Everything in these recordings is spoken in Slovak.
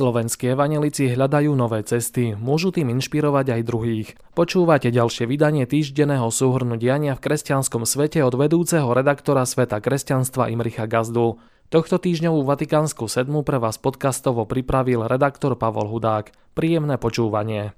Slovenskí evanelici hľadajú nové cesty, môžu tým inšpirovať aj druhých. Počúvate ďalšie vydanie týždenného súhrnu diania v kresťanskom svete od vedúceho redaktora Sveta kresťanstva Imricha Gazdu. Tohto týždňovú Vatikánsku sedmu pre vás podcastovo pripravil redaktor Pavol Hudák. Príjemné počúvanie.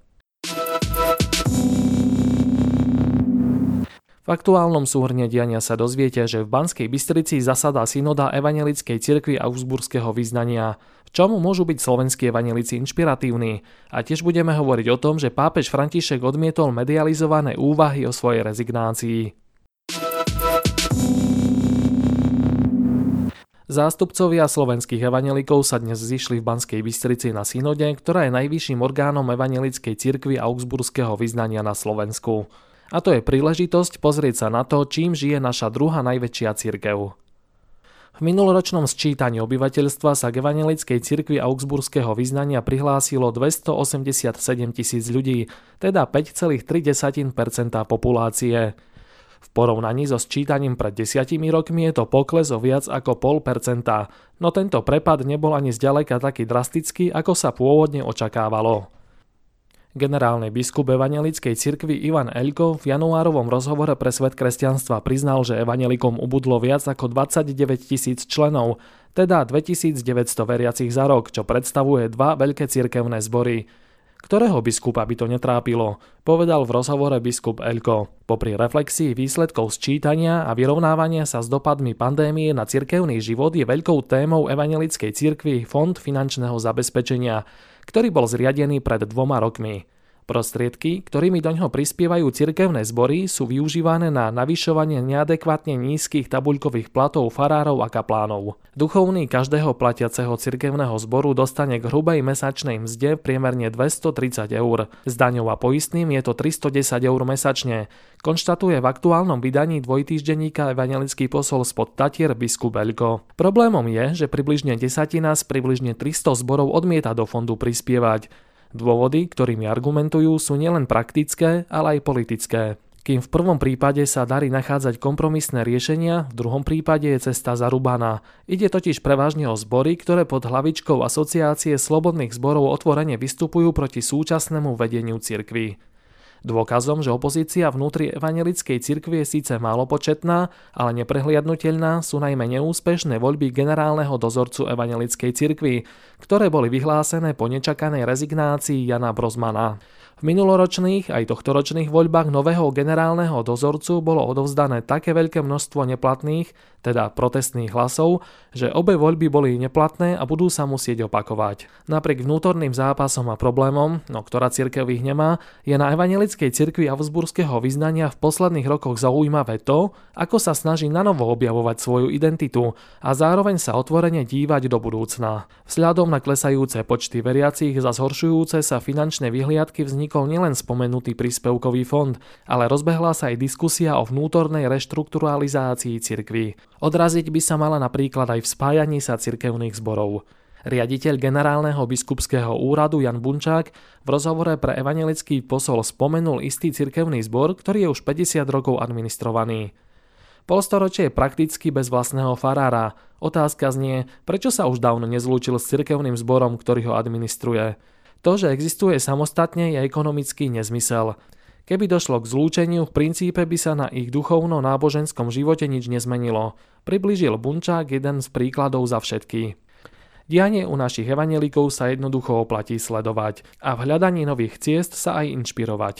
V aktuálnom súhrne diania sa dozviete, že v Banskej Bystrici zasadá synoda Evangelickej cirkvi Augsburského vyznania. V čomu môžu byť slovenskí evanelici inšpiratívni? A tiež budeme hovoriť o tom, že pápež František odmietol medializované úvahy o svojej rezignácii. Zástupcovia slovenských evanelikov sa dnes zišli v Banskej Bystrici na synode, ktorá je najvyšším orgánom Evangelickej cirkvi Augsburského vyznania na Slovensku. A to je príležitosť pozrieť sa na to, čím žije naša druhá najväčšia cirkev. V minuloročnom sčítaní obyvateľstva sa k Evangelickej cirkvi Augsburského vyznania prihlásilo 287 tisíc ľudí, teda 5,3% populácie. V porovnaní so sčítaním pred desiatimi rokmi je to pokles o viac ako 0,5%, no tento prepad nebol ani zďaleka taký drastický, ako sa pôvodne očakávalo. Generálny biskup Evangelickej cirkvi Ivan Elko v januárovom rozhovore pre svet kresťanstva priznal, že evanelikom ubudlo viac ako 29 tisíc členov, teda 2900 veriacich za rok, čo predstavuje dva veľké cirkevné zbory. Ktorého biskupa by to netrápilo, povedal v rozhovore biskup Elko. Popri reflexii výsledkov sčítania a vyrovnávania sa s dopadmi pandémie na cirkevný život je veľkou témou Evangelickej cirkvi Fond finančného zabezpečenia, ktorý bol zriadený pred dvoma rokmi. Prostriedky, ktorými do ňoho prispievajú cirkevné zbory, sú využívané na navyšovanie neadekvátne nízkych tabuľkových platov farárov a kaplánov. Duchovný každého platiaceho cirkevného zboru dostane k hrubej mesačnej mzde priemerne 230 eur. S daňou a poistným je to 310 eur mesačne, konštatuje v aktuálnom vydaní dvojtýždenníka Evangelický posol spod Tatier biskup Belko. Problémom je, že približne desatina z približne 300 zborov odmieta do fondu prispievať. Dôvody, ktorými argumentujú, sú nielen praktické, ale aj politické. Kým v prvom prípade sa darí nachádzať kompromisné riešenia, v druhom prípade je cesta zarúbaná. Ide totiž prevažne o zbory, ktoré pod hlavičkou Asociácie slobodných zborov otvorene vystupujú proti súčasnému vedeniu cirkvy. Dôkazom, že opozícia vnútri evangelickej cirkvi je síce málo početná, ale neprehliadnutelná sú najmä neúspešné voľby generálneho dozorcu evangelickej cirkvi, ktoré boli vyhlásené po nečakanej rezignácii Jana Brozmana. V minuloročných aj tohtoročných voľbách nového generálneho dozorcu bolo odovzdané také veľké množstvo neplatných, teda protestných hlasov, že obe voľby boli neplatné a budú sa musieť opakovať. Napriek vnútorným zápasom a problémom, no ktorá cirkev ich nemá, je na evangelickej cirkvi Augsburského vyznania v posledných rokoch zaujímavé to, ako sa snaží nanovo objavovať svoju identitu a zároveň sa otvorene dívať do budúcna. Vzhľadom na klesajúce počty veriacich za zhoršujúce sa finančné vyhliadky vznik vznikol nielen spomenutý príspevkový fond, ale rozbehla sa aj diskusia o vnútornej reštrukturalizácii cirkví. Odraziť by sa mala napríklad aj v spájaní sa cirkevných zborov. Riaditeľ generálneho biskupského úradu Jan Bunčák v rozhovore pre evangelický posol spomenul istý cirkevný zbor, ktorý je už 50 rokov administrovaný. Polstoročie je prakticky bez vlastného farára. Otázka znie, prečo sa už dávno nezlúčil s cirkevným zborom, ktorý ho administruje. To, že existuje samostatne, je ekonomický nezmysel. Keby došlo k zlúčeniu, v princípe by sa na ich duchovno-náboženskom živote nič nezmenilo. Priblížil Bunčák jeden z príkladov za všetky. Dianie u našich evanelikov sa jednoducho oplatí sledovať a v hľadaní nových ciest sa aj inšpirovať.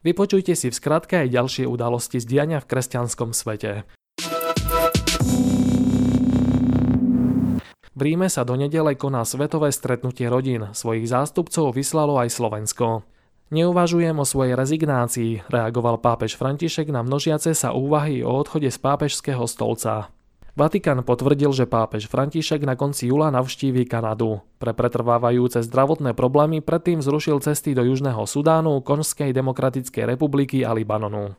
Vypočujte si v skratke aj ďalšie udalosti z diania v kresťanskom svete. V Ríme sa do nedele koná svetové stretnutie rodín. Svojich zástupcov vyslalo aj Slovensko. Neuvažujem o svojej rezignácii, reagoval pápež František na množiace sa úvahy o odchode z pápežského stolca. Vatikán potvrdil, že pápež František na konci júla navštíví Kanadu. Pre pretrvávajúce zdravotné problémy predtým zrušil cesty do Južného Sudánu, Konžskej demokratickej republiky a Libanonu.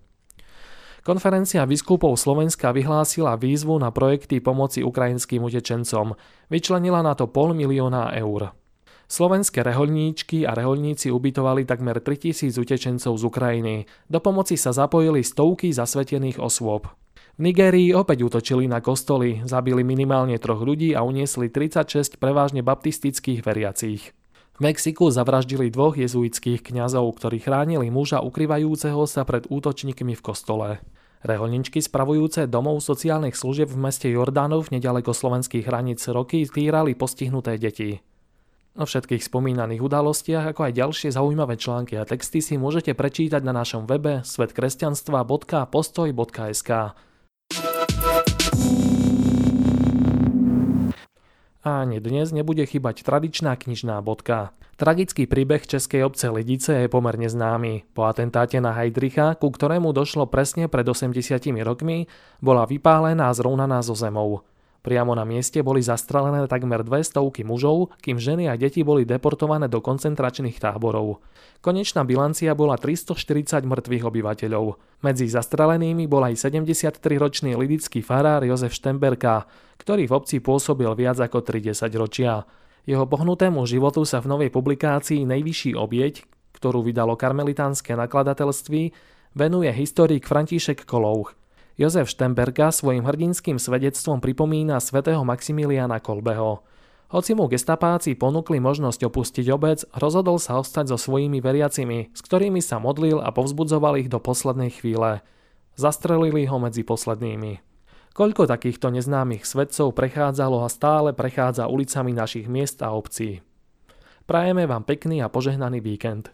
Konferencia biskupov Slovenska vyhlásila výzvu na projekty pomoci ukrajinským utečencom. Vyčlenila na to pol milióna eur. Slovenské reholníčky a reholníci ubytovali takmer 3000 utečencov z Ukrajiny. Do pomoci sa zapojili stovky zasvetených osôb. V Nigérii opäť útočili na kostoly, zabili minimálne troch ľudí a uniesli 36 prevažne baptistických veriacich. V Mexiku zavraždili dvoch jezuitských kňazov, ktorí chránili muža ukrývajúceho sa pred útočníkmi v kostole. Reholničky spravujúce domov sociálnych služieb v meste Jordánov nedaleko slovenských hraníc roky týrali postihnuté deti. O všetkých spomínaných udalostiach, ako aj ďalšie zaujímavé články a texty si môžete prečítať na našom webe svetkresťanstva.postoj.sk. Ani dnes nebude chýbať tradičná knižná bodka. Tragický príbeh českej obce Lidice je pomerne známy. Po atentáte na Heidricha, ku ktorému došlo presne pred 80 rokmi, bola vypálená a zrovnaná zo zemou. Priamo na mieste boli zastrelené takmer dve stovky mužov, kým ženy a deti boli deportované do koncentračných táborov. Konečná bilancia bola 340 mŕtvych obyvateľov. Medzi zastrelenými bol aj 73-ročný lidický farár Jozef Štemberka, ktorý v obci pôsobil viac ako 30 ročia. Jeho pohnutému životu sa v novej publikácii Nejvyšší obieť, ktorú vydalo karmelitánske nakladateľství, venuje historik František Kolouch. Jozef Štemberga svojim hrdinským svedectvom pripomína svätého Maximiliana Kolbeho. Hoci mu gestapáci ponúkli možnosť opustiť obec, rozhodol sa ostať so svojimi veriacimi, s ktorými sa modlil a povzbudzoval ich do poslednej chvíle. Zastrelili ho medzi poslednými. Koľko takýchto neznámych svedcov prechádzalo a stále prechádza ulicami našich miest a obcí. Prajeme vám pekný a požehnaný víkend.